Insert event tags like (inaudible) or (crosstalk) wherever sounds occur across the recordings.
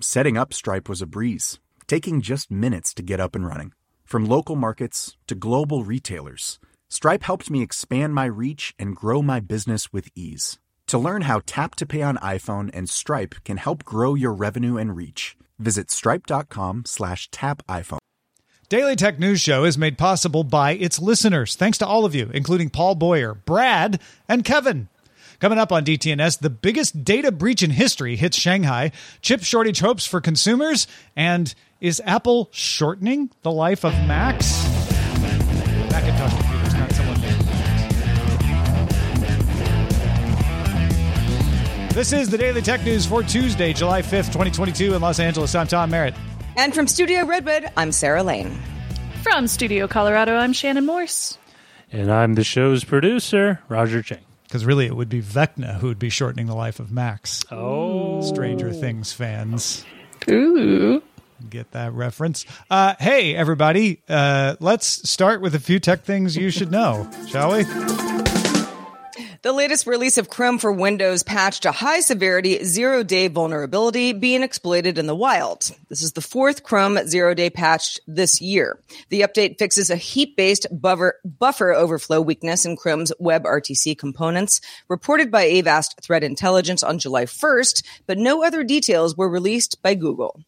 Setting up Stripe was a breeze, taking just minutes to get up and running. From local markets to global retailers, Stripe helped me expand my reach and grow my business with ease. To learn how Tap to Pay on iPhone and Stripe can help grow your revenue and reach, visit stripe.com slash tap iPhone. Daily Tech News Show is made possible by its listeners. Thanks to all of you, including Paul Boyer, Brad, and Kevin. Coming up on DTNS, the biggest data breach in history hits Shanghai, chip shortage hopes for consumers, and is Apple shortening the life of Macs? Macintosh computers, not someone named. This is the Daily Tech News for Tuesday, July 5th, 2022 in Los Angeles. I'm Tom Merritt. And from Studio Redwood, I'm Sarah Lane. From Studio Colorado, I'm Shannon Morse. And I'm the show's producer, Roger Chang. Because really, it would be Vecna who would be shortening the life of Max. Oh. Stranger Things fans. Ooh. Get that reference. Uh, hey, everybody. Uh, let's start with a few tech things you should know, shall we? The latest release of Chrome for Windows patched a high severity zero day vulnerability being exploited in the wild. This is the fourth Chrome zero day patch this year. The update fixes a heap based buffer, buffer overflow weakness in Chrome's WebRTC components, reported by Avast Threat Intelligence on July 1st, but no other details were released by Google.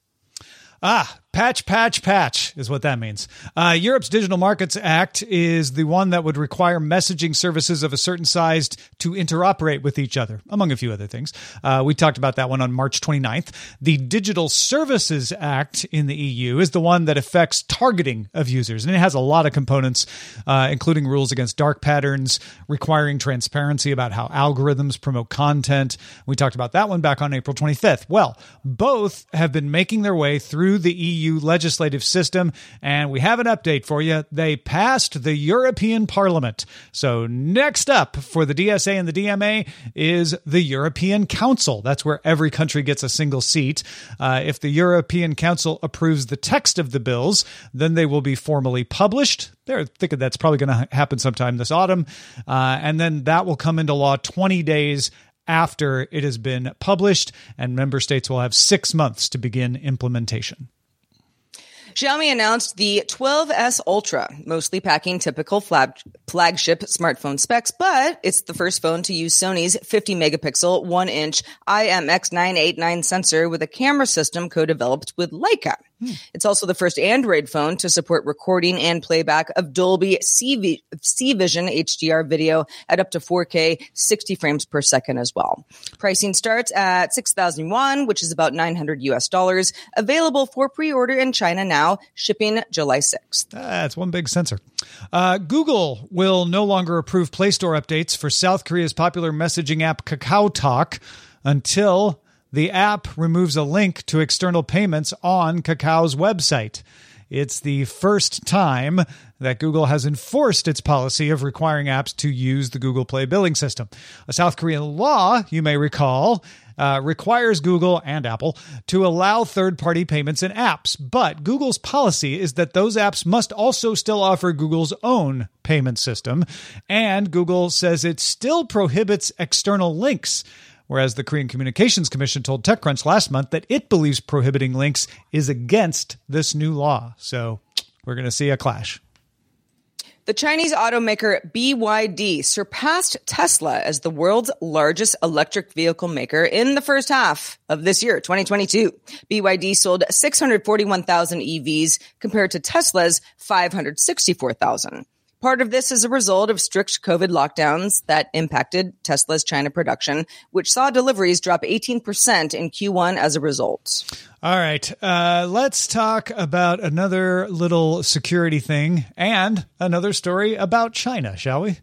Ah, patch, patch, patch is what that means. Uh, Europe's Digital Markets Act is the one that would require messaging services of a certain size to interoperate with each other, among a few other things. Uh, we talked about that one on March 29th. The Digital Services Act in the EU is the one that affects targeting of users, and it has a lot of components, uh, including rules against dark patterns, requiring transparency about how algorithms promote content. We talked about that one back on April 25th. Well, both have been making their way through the EU legislative system, and we have an update for you. They passed the European Parliament. So, next up for the DSA and the DMA is the European Council. That's where every country gets a single seat. Uh, if the European Council approves the text of the bills, then they will be formally published. They're thinking that's probably going to happen sometime this autumn. Uh, and then that will come into law 20 days after it has been published, and member states will have six months to begin implementation. Xiaomi announced the 12S Ultra, mostly packing typical flag- flagship smartphone specs, but it's the first phone to use Sony's 50 megapixel 1 inch IMX989 sensor with a camera system co developed with Leica. It's also the first Android phone to support recording and playback of Dolby C, Vision HDR video at up to 4K 60 frames per second as well. Pricing starts at 6,000 yuan, which is about 900 US dollars, available for pre-order in China now, shipping July 6th. That's one big sensor. Uh, Google will no longer approve Play Store updates for South Korea's popular messaging app Kakao Talk until the app removes a link to external payments on Kakao's website. It's the first time that Google has enforced its policy of requiring apps to use the Google Play billing system. A South Korean law, you may recall, uh, requires Google and Apple to allow third party payments in apps. But Google's policy is that those apps must also still offer Google's own payment system. And Google says it still prohibits external links. Whereas the Korean Communications Commission told TechCrunch last month that it believes prohibiting links is against this new law. So we're going to see a clash. The Chinese automaker BYD surpassed Tesla as the world's largest electric vehicle maker in the first half of this year, 2022. BYD sold 641,000 EVs compared to Tesla's 564,000. Part of this is a result of strict COVID lockdowns that impacted Tesla's China production, which saw deliveries drop 18% in Q1 as a result. All right, uh, let's talk about another little security thing and another story about China, shall we?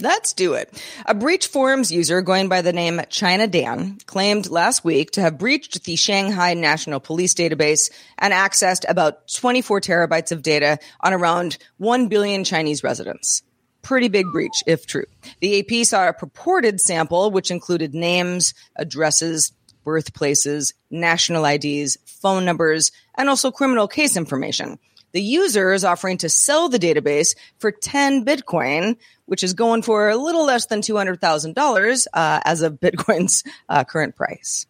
Let's do it. A breach forums user going by the name China Dan claimed last week to have breached the Shanghai National Police database and accessed about 24 terabytes of data on around 1 billion Chinese residents. Pretty big breach, if true. The AP saw a purported sample, which included names, addresses, birthplaces, national IDs, phone numbers, and also criminal case information. The user is offering to sell the database for 10 Bitcoin, which is going for a little less than $200,000 uh, as of Bitcoin's uh, current price.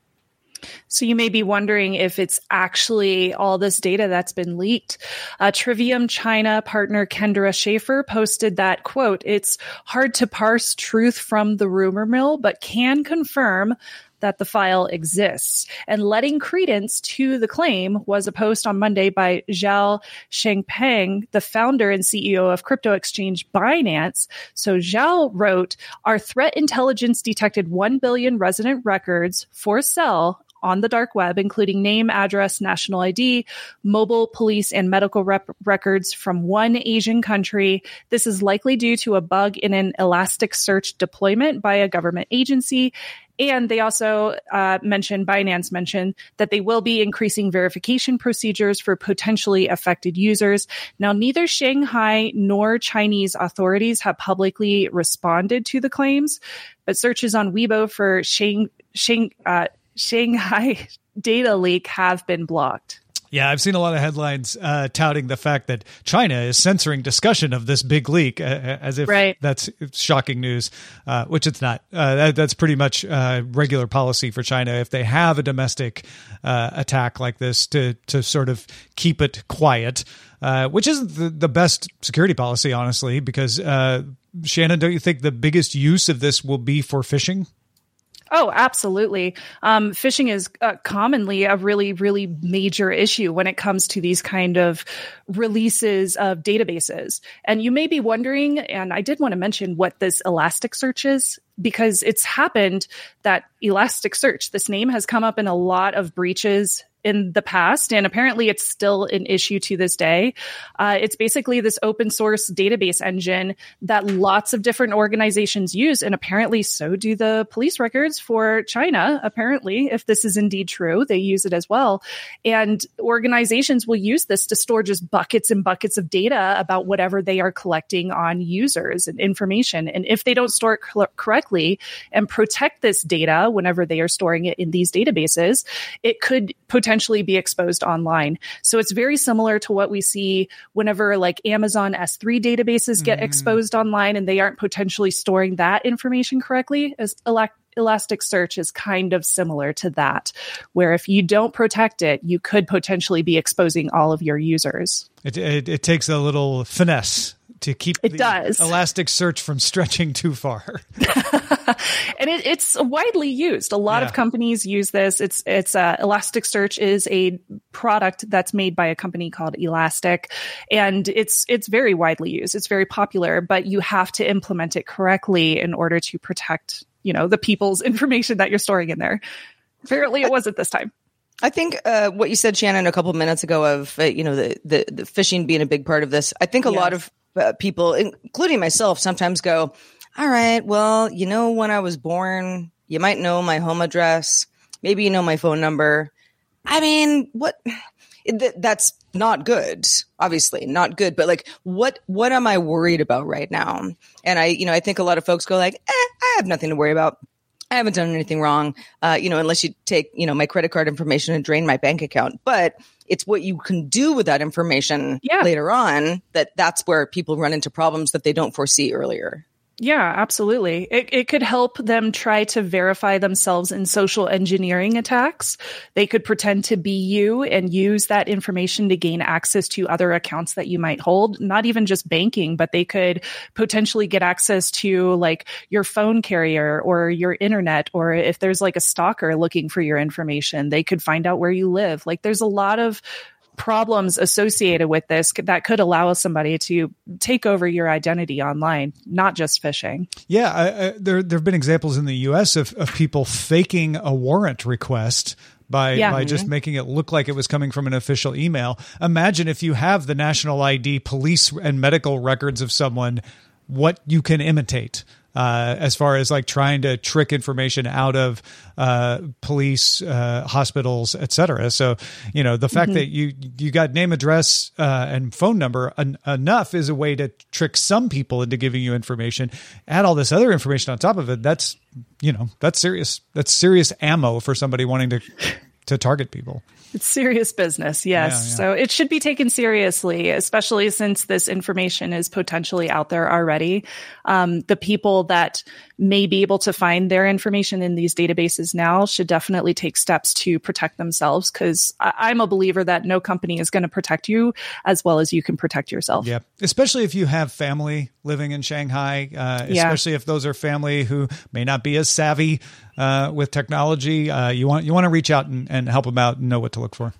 So you may be wondering if it's actually all this data that's been leaked. Uh, Trivium China partner Kendra Schaefer posted that quote, it's hard to parse truth from the rumor mill, but can confirm that the file exists. And letting credence to the claim was a post on Monday by Zhao Changpeng, the founder and CEO of crypto exchange Binance. So Zhao wrote, Our threat intelligence detected 1 billion resident records for sale on the dark web, including name, address, national ID, mobile, police, and medical rep- records from one Asian country. This is likely due to a bug in an Elasticsearch deployment by a government agency. And they also uh, mentioned, Binance mentioned, that they will be increasing verification procedures for potentially affected users. Now, neither Shanghai nor Chinese authorities have publicly responded to the claims, but searches on Weibo for Shang, Shang, uh, Shanghai (laughs) data leak have been blocked. Yeah, I've seen a lot of headlines uh, touting the fact that China is censoring discussion of this big leak, uh, as if right. that's shocking news, uh, which it's not. Uh, that, that's pretty much uh, regular policy for China. If they have a domestic uh, attack like this, to to sort of keep it quiet, which isn't the, the, best security policy, honestly, because Shannon, don't you think the biggest use of this will be for phishing? Oh, absolutely. Um, phishing is uh, commonly a really, really major issue when it comes to these kind of releases of databases. And you may be wondering, and I did want to mention what this Elasticsearch is because it's happened that Elasticsearch, this name has come up in a lot of breaches in the past, and apparently it's still an issue to this day. Uh, it's basically this open source database engine that lots of different organizations use, and apparently so do the police records for China. Apparently, if this is indeed true, they use it as well. And organizations will use this to store just buckets and buckets of data about whatever they are collecting on users and information. And if they don't store it cl- correctly and protect this data whenever they are storing it in these databases, it could potentially potentially be exposed online. So it's very similar to what we see whenever like Amazon S3 databases get mm. exposed online and they aren't potentially storing that information correctly as elect Elasticsearch is kind of similar to that, where if you don't protect it, you could potentially be exposing all of your users. It, it, it takes a little finesse to keep it does Elasticsearch from stretching too far. (laughs) and it, it's widely used. A lot yeah. of companies use this. It's it's uh, Elasticsearch is a product that's made by a company called Elastic, and it's it's very widely used. It's very popular, but you have to implement it correctly in order to protect you know the people's (laughs) information that you're storing in there. Apparently, it wasn't this time. I think uh, what you said, Shannon, a couple of minutes ago of uh, you know the, the, the phishing being a big part of this. I think a yes. lot of people, including myself, sometimes go, "All right, well, you know when I was born, you might know my home address, maybe you know my phone number. I mean, what? that's not good obviously not good but like what what am i worried about right now and i you know i think a lot of folks go like eh, i have nothing to worry about I haven't done anything wrong, uh, you know, unless you take, you know, my credit card information and drain my bank account. But it's what you can do with that information yeah. later on that that's where people run into problems that they don't foresee earlier. Yeah, absolutely. It, it could help them try to verify themselves in social engineering attacks. They could pretend to be you and use that information to gain access to other accounts that you might hold, not even just banking, but they could potentially get access to like your phone carrier or your internet, or if there's like a stalker looking for your information, they could find out where you live. Like there's a lot of problems associated with this that could allow somebody to take over your identity online, not just phishing. Yeah, I, I, there there have been examples in the U.S. of, of people faking a warrant request by Yeah. by just mm-hmm. making it look like it was coming from an official email. Imagine if you have the national ID, police and medical records of someone, what you can imitate. Uh, as far as like trying to trick information out of uh, police, uh, hospitals, etc. So, you know, the fact that you you got name, address, uh, and phone number en- enough is a way to trick some people into giving you information. Add all this other information on top of it. That's you know that's serious. That's serious ammo for somebody wanting to to target people. It's serious business, yes. Yeah, yeah. So it should be taken seriously, especially since this information is potentially out there already. Um, the people that may be able to find their information in these databases now should definitely take steps to protect themselves because I'm a believer that no company is going to protect you as well as you can protect yourself. Yeah, especially if you have family living in Shanghai, uh, Yeah. especially if those are family who may not be as savvy uh, with technology. Uh, you want you want to reach out and, and help them out and know what to look for.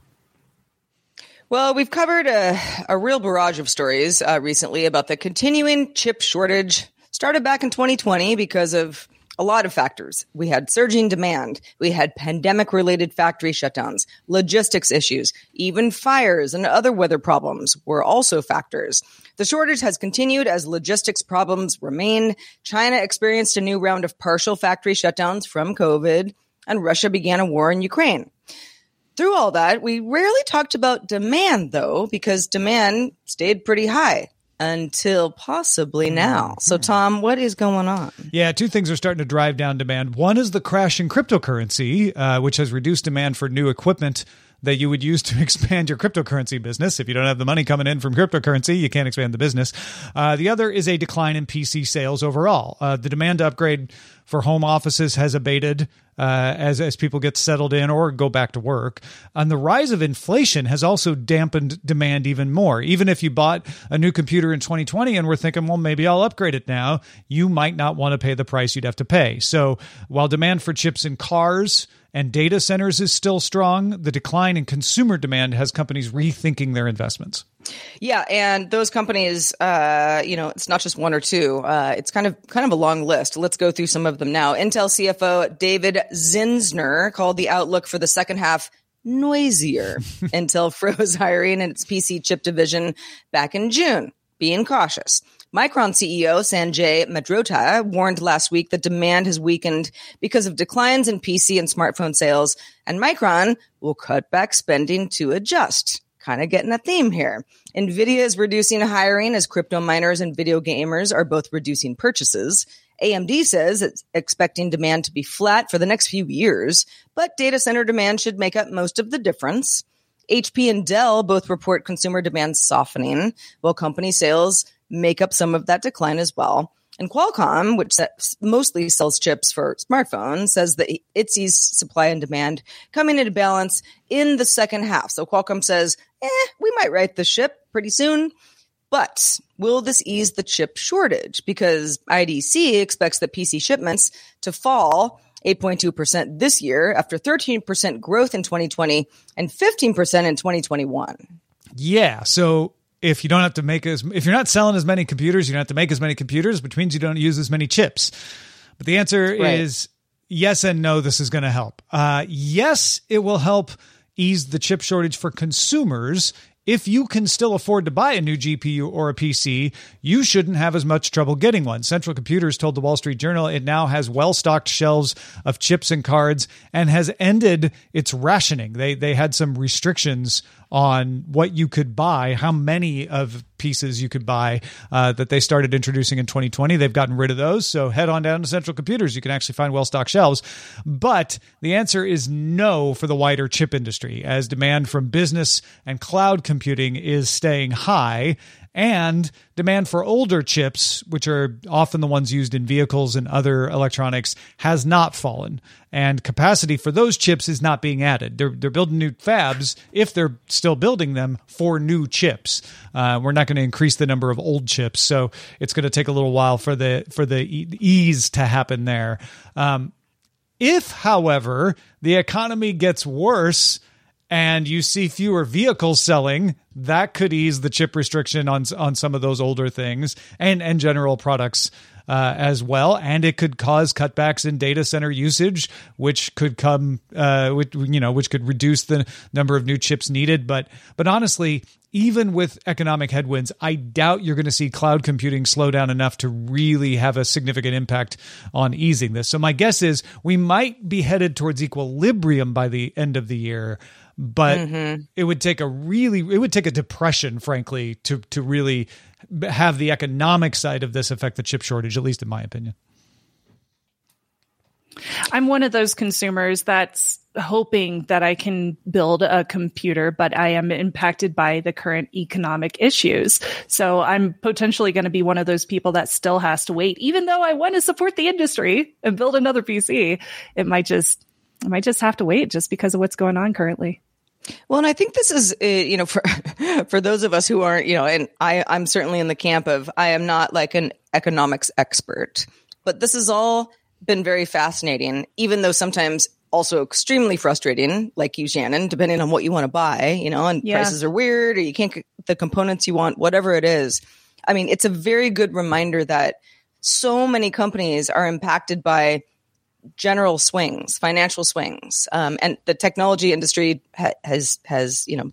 Well, we've covered a, a real barrage of stories uh, recently about the continuing chip shortage. Started back in 2020 because of a lot of factors. We had surging demand. We had pandemic related factory shutdowns, logistics issues, even fires and other weather problems were also factors. The shortage has continued as logistics problems remain. China experienced a new round of partial factory shutdowns from COVID, and Russia began a war in Ukraine through all that, we rarely talked about demand though, because demand stayed pretty high until possibly now. So, Tom, what is going on? Yeah, two things are starting to drive down demand. One is the crash in cryptocurrency, uh, which has reduced demand for new equipment that you would use to (laughs) expand your cryptocurrency business. If you don't have the money coming in from cryptocurrency, you can't expand the business. Uh, the other is a decline in PC sales overall. Uh, the demand to upgrade for home offices has abated uh, as as people get settled in or go back to work. And the rise of inflation has also dampened demand even more. Even if you bought a new computer in 2020 and were thinking, well, maybe I'll upgrade it now, you might not want to pay the price you'd have to pay. So while demand for chips in cars and data centers is still strong, the decline in consumer demand has companies rethinking their investments. Yeah, and those companies, uh, you know, it's not just one or two. Uh, it's kind of kind of a long list. Let's go through some of them now. Intel CFO David Zinsner called the outlook for the second half noisier. (laughs) Intel froze hiring in its PC chip division back in June, being cautious. Micron CEO Sanjay Mehrotra warned last week that demand has weakened because of declines in PC and smartphone sales, and Micron will cut back spending to adjust. Kind of getting a theme here. Nvidia is reducing hiring as crypto miners and video gamers are both reducing purchases. AMD says it's expecting demand to be flat for the next few years, but data center demand should make up most of the difference. HP and Dell both report consumer demand softening, while company sales make up some of that decline as well. And Qualcomm, which mostly sells chips for smartphones, says that it sees supply and demand coming into balance in the second half. So Qualcomm says, eh, we might right the ship pretty soon. But will this ease the chip shortage? Because IDC expects that PC shipments to fall 8.2% this year after 13% growth in 2020 and 15% in 2021. Yeah. So if you don't have to make as if you're not selling as many computers, you don't have to make as many computers, which means you don't use as many chips. But the answer Right. is yes and no. This is going to help. Uh, yes, it will help ease the chip shortage for consumers. If you can still afford to buy a new GPU or a PC, you shouldn't have as much trouble getting one. Central Computers told the Wall Street Journal it now has well stocked shelves of chips and cards and has ended its rationing. They they had some restrictions on what you could buy, how many of pieces you could buy uh, that they started introducing in 2020. They've gotten rid of those. So head on down to Central Computers. You can actually find well stocked shelves. But the answer is no for the wider chip industry, as demand from business and cloud computing is staying high and demand for older chips, which are often the ones used in vehicles and other electronics, has not fallen. And capacity for those chips is not being added. They're, they're building new fabs, if they're still building them, for new chips. Uh, we're not going to increase the number of old chips. So it's going to take a little while for the, for the ease to happen there. Um, if, however, the economy gets worse, and you see fewer vehicles selling, that could ease the chip restriction on on some of those older things and and general products uh, as well, and it could cause cutbacks in data center usage, which could come, uh, which, you know, which could reduce the number of new chips needed. But but honestly, even with economic headwinds, I doubt you're going to see cloud computing slow down enough to really have a significant impact on easing this. So my guess is we might be headed towards equilibrium by the end of the year but mm-hmm. it would take a really it would take a depression frankly to to really have the economic side of this affect the chip shortage at least in my opinion i'm one of those consumers that's hoping that i can build a computer but i am impacted by the current economic issues so i'm potentially going to be one of those people that still has to wait even though i want to support the industry and build another pc it might just I might just have to wait just because of what's going on currently. Well, and I think this is, uh, you know, (laughs) for for those of us who aren't, you know, and I, I'm certainly in the camp of I am not like an economics expert, but this has all been very fascinating, even though sometimes also extremely frustrating, like you, Shannon, depending on what you want to buy, you know, and yeah. prices are weird or you can't get the components you want, whatever it is. I mean, it's a very good reminder that so many companies are impacted by general swings, financial swings, um, and the technology industry ha- has has you know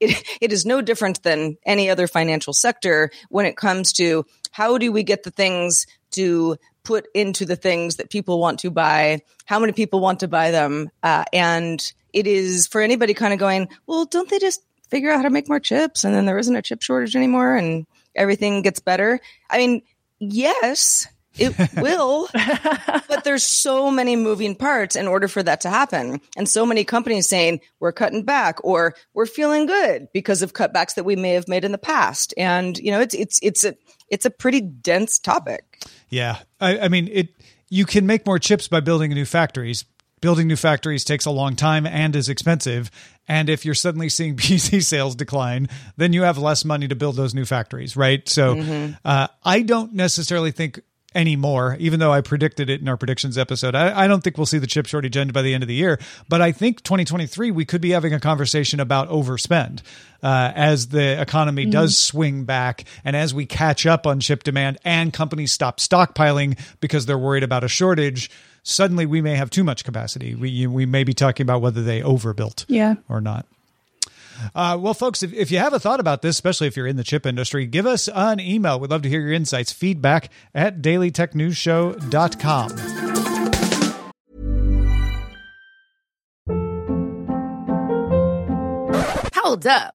it, it is no different than any other financial sector when it comes to how do we get the things to put into the things that people want to buy, how many people want to buy them, uh, and it is for anybody kind of going, well, don't they just figure out how to make more chips, and then there isn't a chip shortage anymore, and everything gets better. I mean, yes, it (laughs) will, but (laughs) there's so many moving parts in order for that to happen. And so many companies saying we're cutting back or we're feeling good because of cutbacks that we may have made in the past. And, you know, it's, it's, it's a, it's a pretty dense topic. Yeah. I, I mean, it, you can make more chips by building new factories. Building new factories takes a long time and is expensive. And if you're suddenly seeing (laughs) PC sales decline, then you have less money to build those new factories, right? So mm-hmm. uh, I don't necessarily think anymore, even though I predicted it in our predictions episode. I, I, don't think we'll see the chip shortage end by the end of the year, but I think 2023 we could be having a conversation about overspend uh, as the economy mm-hmm. does swing back and as we catch up on chip demand and companies stop stockpiling because they're worried about a shortage. Suddenly, we may have too much capacity. We we may be talking about whether they overbuilt, yeah. or not. Uh, well, folks, if, if you have a thought about this, especially if you're in the chip industry, give us an email. We'd love to hear your insights. Feedback at dailytechnewsshow.com. Hold up.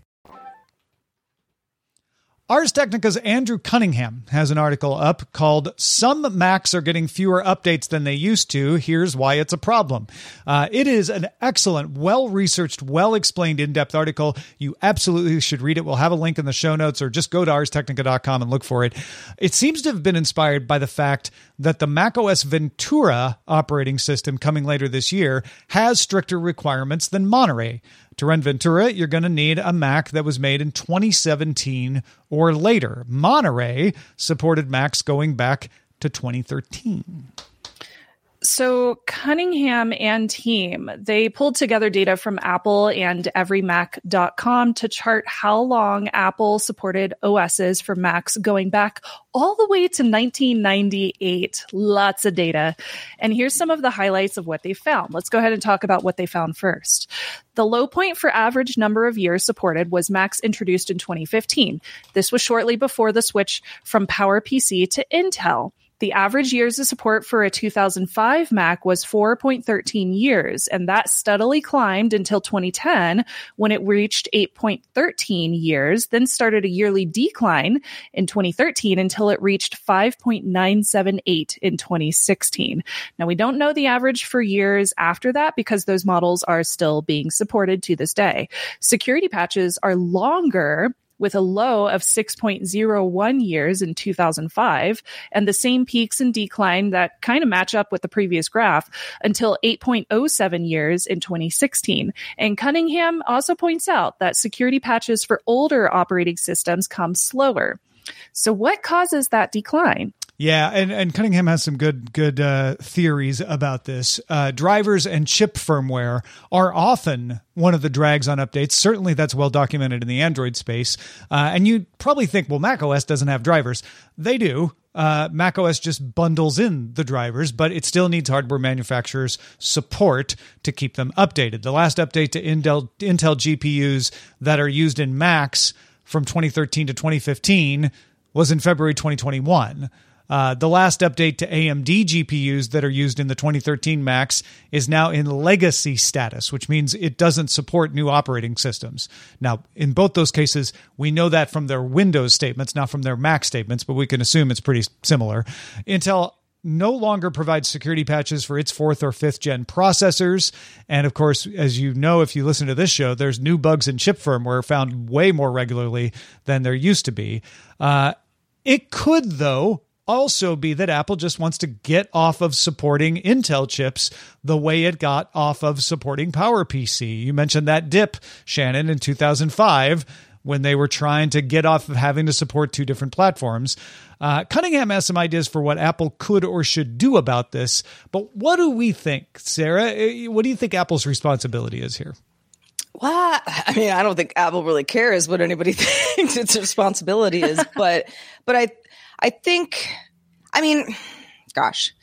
Ars Technica's Andrew Cunningham has an article up called Some Macs Are Getting Fewer Updates Than They Used to. Here's Why It's a Problem. Uh, it is an excellent, well researched, well explained, in depth article. You absolutely should read it. We'll have a link in the show notes or just go to arstechnica.com and look for it. It seems to have been inspired by the fact that the macOS Ventura operating system coming later this year has stricter requirements than Monterey. To run Ventura, you're going to need a Mac that was made in 2017 or later. Monterey supported Macs going back to 2013. So Cunningham and team, they pulled together data from Apple and everymac.com to chart how long Apple supported OSs for Macs going back all the way to 1998. Lots of data. And here's some of the highlights of what they found. Let's go ahead and talk about what they found first. The low point for average number of years supported was Macs introduced in 2015. This was shortly before the switch from PowerPC to Intel. The average years of support for a 2005 Mac was 4.13 years, and that steadily climbed until 2010 when it reached 8.13 years, then started a yearly decline in 2013 until it reached 5.978 in 2016. Now, we don't know the average for years after that because those models are still being supported to this day. Security patches are longer with a low of 6.01 years in 2005 and the same peaks and decline that kind of match up with the previous graph until 8.07 years in 2016. And Cunningham also points out that security patches for older operating systems come slower. So what causes that decline? Yeah, and, and Cunningham has some good good uh, theories about this. Uh, drivers and chip firmware are often one of the drags on updates. Certainly, that's well documented in the Android space. Uh, and you probably think, well, macOS doesn't have drivers. They do. Uh, macOS just bundles in the drivers, but it still needs hardware manufacturers' support to keep them updated. The last update to Intel, Intel GPUs that are used in Macs from 2013 to 2015 was in February 2021. Uh, the last update to AMD GPUs that are used in the 2013 Macs is now in legacy status, which means it doesn't support new operating systems. Now, in both those cases, we know that from their Windows statements, not from their Mac statements, but we can assume it's pretty similar. Intel no longer provides security patches for its fourth or fifth gen processors. And of course, as you know, if you listen to this show, there's new bugs in chip firmware found way more regularly than there used to be. Uh, it could, though, also be that Apple just wants to get off of supporting Intel chips the way it got off of supporting PowerPC. You mentioned that dip, Shannon, in 2005 when they were trying to get off of having to support two different platforms. Uh, Cunningham has some ideas for what Apple could or should do about this, but what do we think, Sarah? Eh, what do you think Apple's responsibility is here? Well, I mean, I don't think Apple really cares what anybody (laughs) thinks its responsibility is, but but I I think, I mean, gosh,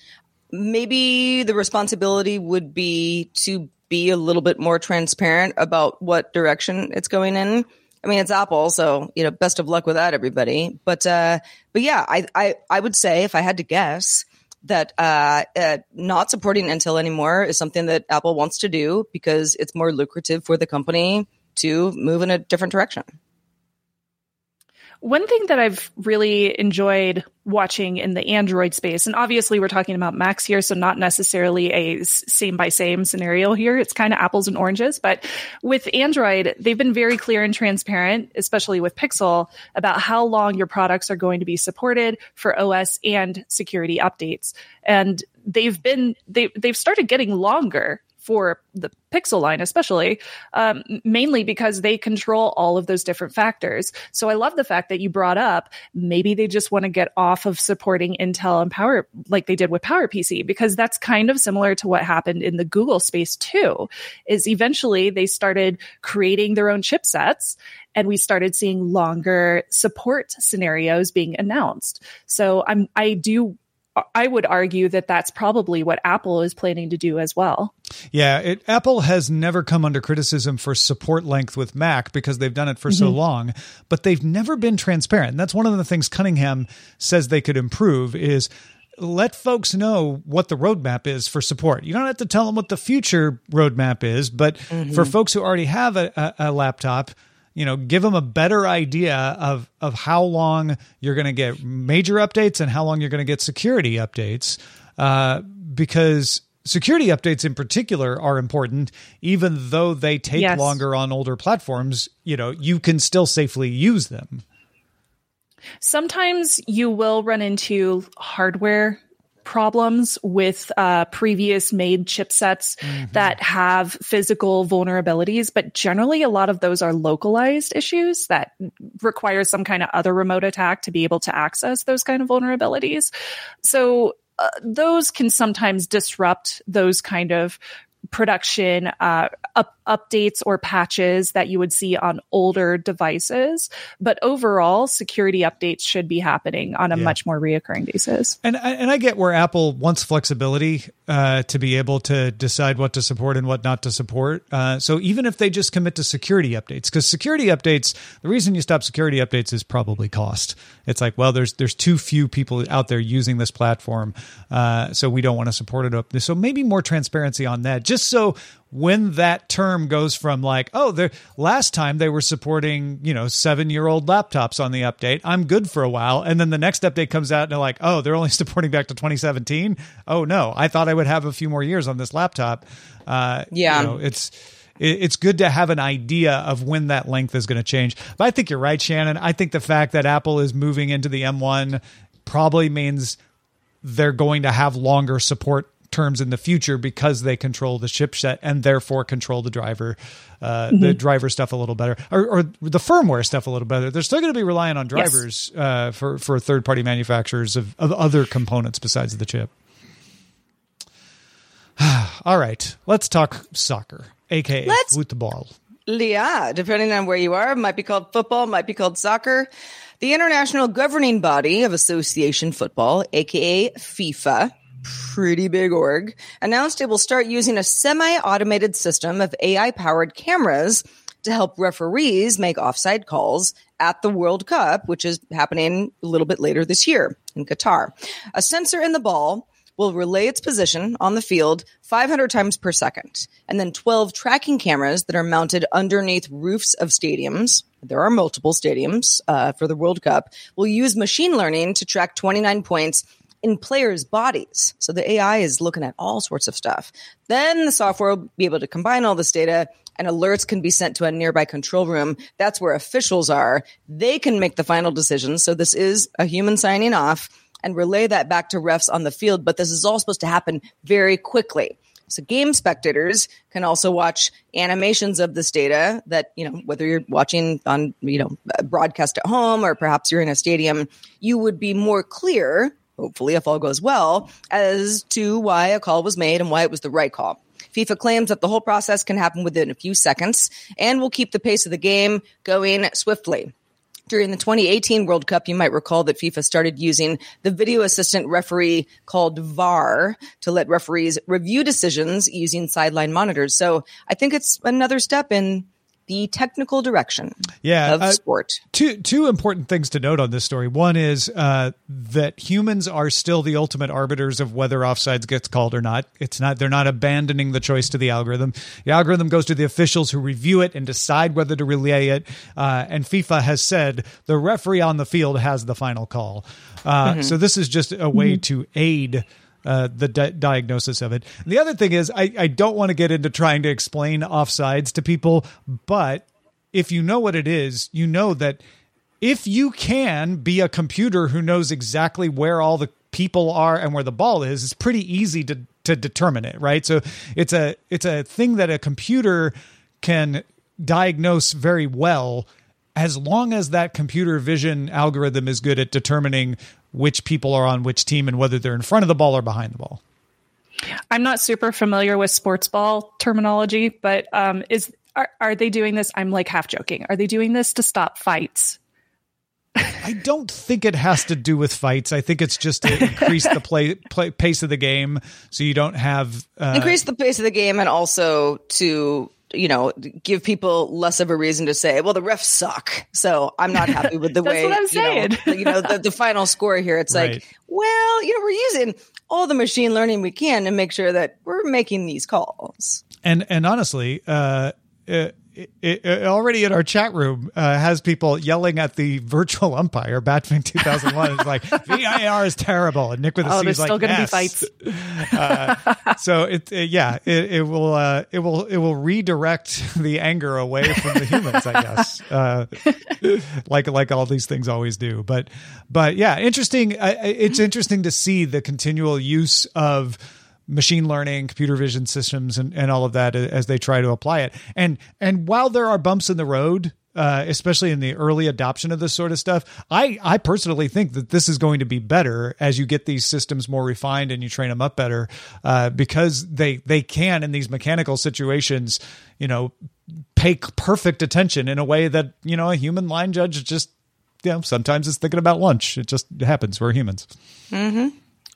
maybe the responsibility would be to be a little bit more transparent about what direction it's going in. I mean, it's Apple, so you know, best of luck with that, everybody. But uh, but yeah, I I I would say if I had to guess that uh, uh, not supporting Intel anymore is something that Apple wants to do because it's more lucrative for the company to move in a different direction. One thing that I've really enjoyed watching in the Android space, and obviously we're talking about Macs here, so not necessarily a same by same scenario here. It's kind of apples and oranges. But with Android, they've been very clear and transparent, especially with Pixel, about how long your products are going to be supported for OS and security updates. And they've been they they've started getting longer for the Pixel line, especially, um, mainly because they control all of those different factors. So I love the fact that you brought up maybe they just want to get off of supporting Intel and Power like they did with PowerPC, because that's kind of similar to what happened in the Google space too. Is eventually they started creating their own chipsets and we started seeing longer support scenarios being announced. So I'm I do I would argue that that's probably what Apple is planning to do as well. Yeah, it, Apple has never come under criticism for support length with Mac because they've done it for mm-hmm. so long, but they've never been transparent. And that's one of the things Cunningham says they could improve is let folks know what the roadmap is for support. You don't have to tell them what the future roadmap is, but mm-hmm. for folks who already have a, a, a laptop, you know, give them a better idea of of how long you're going to get major updates and how long you're going to get security updates, uh, because security updates in particular are important even though they take yes. longer on older platforms you know you can still safely use them Sometimes you will run into hardware problems with uh, previous made chipsets mm-hmm. that have physical vulnerabilities, but generally a lot of those are localized issues that require some kind of other remote attack to be able to access those kind of vulnerabilities. So uh, those can sometimes disrupt those kind of production uh, up- updates or patches that you would see on older devices. But overall, security updates should be happening on a yeah. much more reoccurring basis. And and I get where Apple wants flexibility uh, to be able to decide what to support and what not to support. Uh, so even if they just commit to security updates, because security updates, the reason you stop security updates is probably cost. It's like, well, there's there's too few people out there using this platform, uh, so we don't want to support it up. So maybe more transparency on that, just so when that term goes from like, oh, the last time they were supporting, you know, seven year old laptops on the update, I'm good for a while. And then the next update comes out and they're like, oh, they're only (laughs) supporting back to 2017. Oh, no, I thought I would have a few more years on this laptop. Uh, yeah. You know, it's, it's good to have an idea of when that length is going to change. But I think you're right, Shannon. I think the fact that Apple is moving into the M1 probably means they're going to have longer support terms in the future because they control the chipset and therefore control the driver, uh, mm-hmm. the driver stuff a little better, or, or, the firmware stuff a little better. They're still going to be relying on drivers yes. uh, for for third party manufacturers of, of other components besides the chip. (sighs) All right, let's talk soccer, aka let's, football. Yeah, depending on where you are, might be called football, might be called soccer. The international governing body of association football, aka FIFA, pretty big org, announced it will start using a semi automated system of AI powered cameras to help referees make offside calls at the World Cup, which is happening a little bit later this year in Qatar. A sensor in the ball will relay its position on the field 500 times per second, and then 12 tracking cameras that are mounted underneath roofs of stadiums. There are multiple stadiums uh, for the World Cup. Will use machine learning to track 29 points in players' bodies. So the AI is looking at all sorts of stuff. Then the software will be able to combine all this data and alerts can be sent to a nearby control room. That's where officials are. They can make the final decision. So this is a human signing off and relay that back to refs on the field. But this is all supposed to happen very quickly. So game spectators can also watch animations of this data that, you know, whether you're watching on, you know, broadcast at home or perhaps you're in a stadium, you would be more clear hopefully, if all goes well, as to why a call was made and why it was the right call. FIFA claims that the whole process can happen within a few seconds and will keep the pace of the game going swiftly. During the 2018 World Cup, you might recall that FIFA started using the video assistant referee called VAR to let referees review decisions using sideline monitors. So I think it's another step in the technical direction yeah, of uh, sport. Two two important things to note on this story. One is uh, that humans are still the ultimate arbiters of whether offsides gets called or not. It's not they're not abandoning the choice to the algorithm. The algorithm goes to the officials who review it and decide whether to relay it. Uh, and FIFA has said the referee on the field has the final call. Uh, mm-hmm. So this is just a way mm-hmm. to aid uh, the di- diagnosis of it. And the other thing is, I, I don't want to get into trying to explain offsides to people, but if you know what it is, you know that if you can be a computer who knows exactly where all the people are and where the ball is, it's pretty easy to to determine it, right? So it's a it's a thing that a computer can diagnose very well as long as that computer vision algorithm is good at determining which people are on which team and whether they're in front of the ball or behind the ball. I'm not super familiar with sports ball terminology, but um, is are, are they doing this? I'm like half joking. Are they doing this to stop fights? I don't think it has to do with fights. I think it's just to increase the play, play pace of the game, so you don't have uh, increase the pace of the game, and also to you know give people less of a reason to say, "Well, the refs suck." So I'm not happy with the (laughs) way what I'm you know, saying. you know the, the final score here. It's Right. like, well, you know, we're using all the machine learning we can to make sure that we're making these calls. and and honestly, uh, it, it, it already in our chat room uh, has people yelling at the virtual umpire. Batman 2001 is like (laughs) VIR is terrible, and Nick with a Oh, C there's is like still going to "Yes." be fights. (laughs) Uh, so it, it- yeah, it, it will uh, it will it will redirect the anger away from the humans, I guess. (laughs) Uh, like like all these things always do. But but yeah, interesting. It's interesting to see the continual use of machine learning, computer vision systems, and, and all of that as they try to apply it. And and while there are bumps in the road. Uh, especially in the early adoption of this sort of stuff, I I personally think that this is going to be better as you get these systems more refined and you train them up better, uh, because they they can in these mechanical situations, you know, pay perfect attention in a way that you know a human line judge just you know sometimes is thinking about lunch. It just happens. We're humans.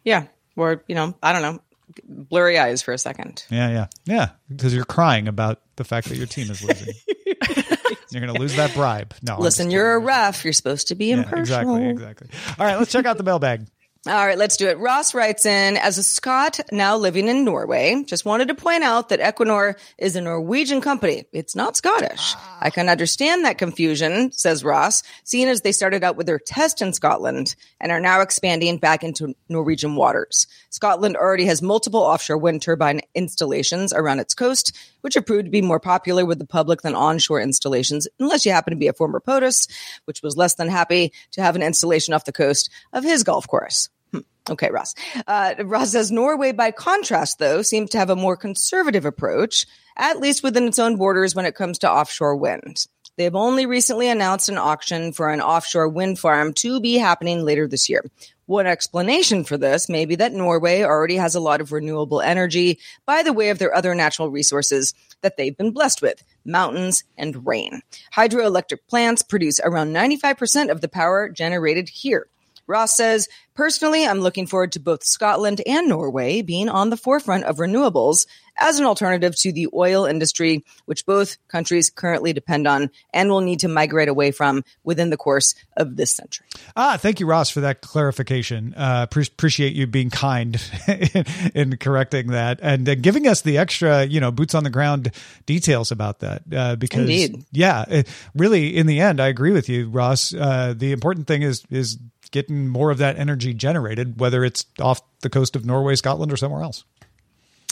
Yeah, or you know, I don't know, blurry eyes for a second. Yeah, yeah, yeah. Because you're crying about the fact that your team is losing. (laughs) you're going to lose that bribe. No, Listen, you're a ref. You're supposed to be impartial. Yeah, exactly, exactly. All right, let's check out the mailbag. All right, let's do it. Ross writes in as a Scot now living in Norway. Just wanted to point out that Equinor is a Norwegian company. It's not Scottish. I can understand that confusion, says Ross, seeing as they started out with their test in Scotland and are now expanding back into Norwegian waters. Scotland already has multiple offshore wind turbine installations around its coast, which have proved to be more popular with the public than onshore installations, unless you happen to be a former POTUS, which was less than happy to have an installation off the coast of his golf course. Hmm. Okay, Ross. Uh, Ross says Norway, by contrast, though, seems to have a more conservative approach, at least within its own borders when it comes to offshore wind. They have only recently announced an auction for an offshore wind farm to be happening later this year. One explanation for this may be that Norway already has a lot of renewable energy by the way of their other natural resources that they've been blessed with mountains and rain. Hydroelectric plants produce around 95% of the power generated here. Ross says, personally, I'm looking forward to both Scotland and Norway being on the forefront of renewables as an alternative to the oil industry, which both countries currently depend on and will need to migrate away from within the course of this century. Ah, thank you, Ross, for that clarification. Uh, pre- appreciate you being kind in, (laughs) in correcting that and uh, giving us the extra, you know, boots on the ground details about that. Uh, because, Indeed. yeah, it, really, in the end, I agree with you, Ross. Uh, the important thing is is getting more of that energy generated, whether it's off the coast of Norway, Scotland, or somewhere else.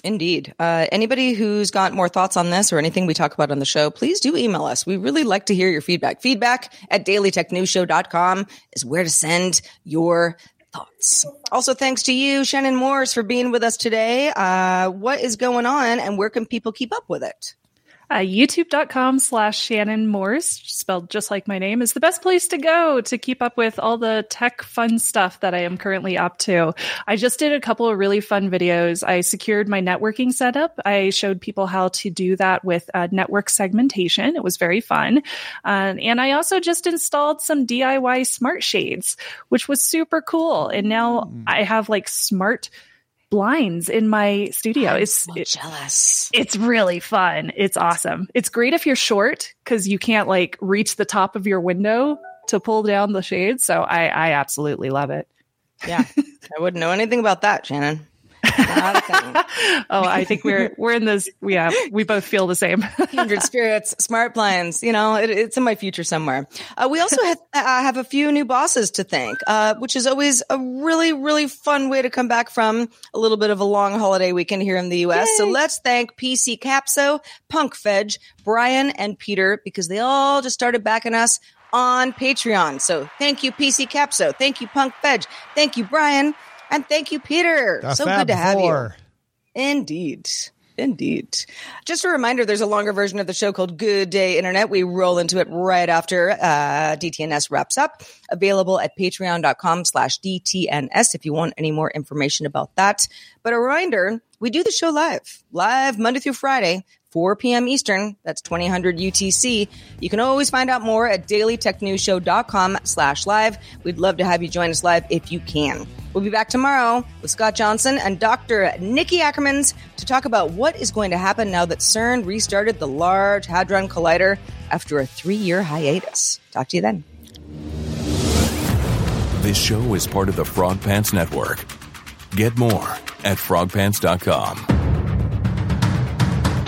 Indeed. Uh, anybody who's got more thoughts on this or anything we talk about on the show, please do email us. We really like to hear your feedback. Feedback at dailytechnewsshow.com is where to send your thoughts. Also, thanks to you, Shannon Morse, for being with us today. Uh, what is going on and where can people keep up with it? Uh, YouTube.com slash Shannon Morse, spelled just like my name, is the best place to go to keep up with all the tech fun stuff that I am currently up to. I just did a couple of really fun videos. I secured my networking setup. I showed people how to do that with uh, network segmentation. It was very fun. Uh, and I also just installed some DIY smart shades, which was super cool. And now I have like smart blinds in my studio. It's I'm it- jealous. it's really fun. It's awesome. It's great if you're short because you can't like reach the top of your window to pull down the shades. So I, I absolutely love it. Yeah. (laughs) I wouldn't know anything about that, Shannon. Not a thing. Oh, I think we're we're in this. Yeah, we both feel the same. (laughs) Kindred spirits, smart blinds. You know, it, it's in my future somewhere. Uh, we also have, (laughs) uh, have a few new bosses to thank, uh, which is always a really, really fun way to come back from a little bit of a long holiday weekend here in the U.S. So let's thank PC Capso, Punk Fedge, Brian, and Peter because they all just started backing us on Patreon. So thank you, PC Capso. Thank you, Punk Fedge. Thank you, Brian. And thank you, Peter. The so good to have you. Indeed. Indeed. Just a reminder, there's a longer version of the show called Good Day Internet. We roll into it right after uh, DTNS wraps up. Available at patreon.com slash DTNS if you want any more information about that. But a reminder, we do the show live, live Monday through Friday, 4 p.m. Eastern. That's 2000 UTC. You can always find out more at dailytechnewsshow.com slash live. We'd love to have you join us live if you can. We'll be back tomorrow with Scott Johnson and Dr. Nikki Ackermans to talk about what is going to happen now that CERN restarted the Large Hadron Collider after a three-year hiatus. Talk to you then. This show is part of the Frog Pants Network. Get more at frogpants.com.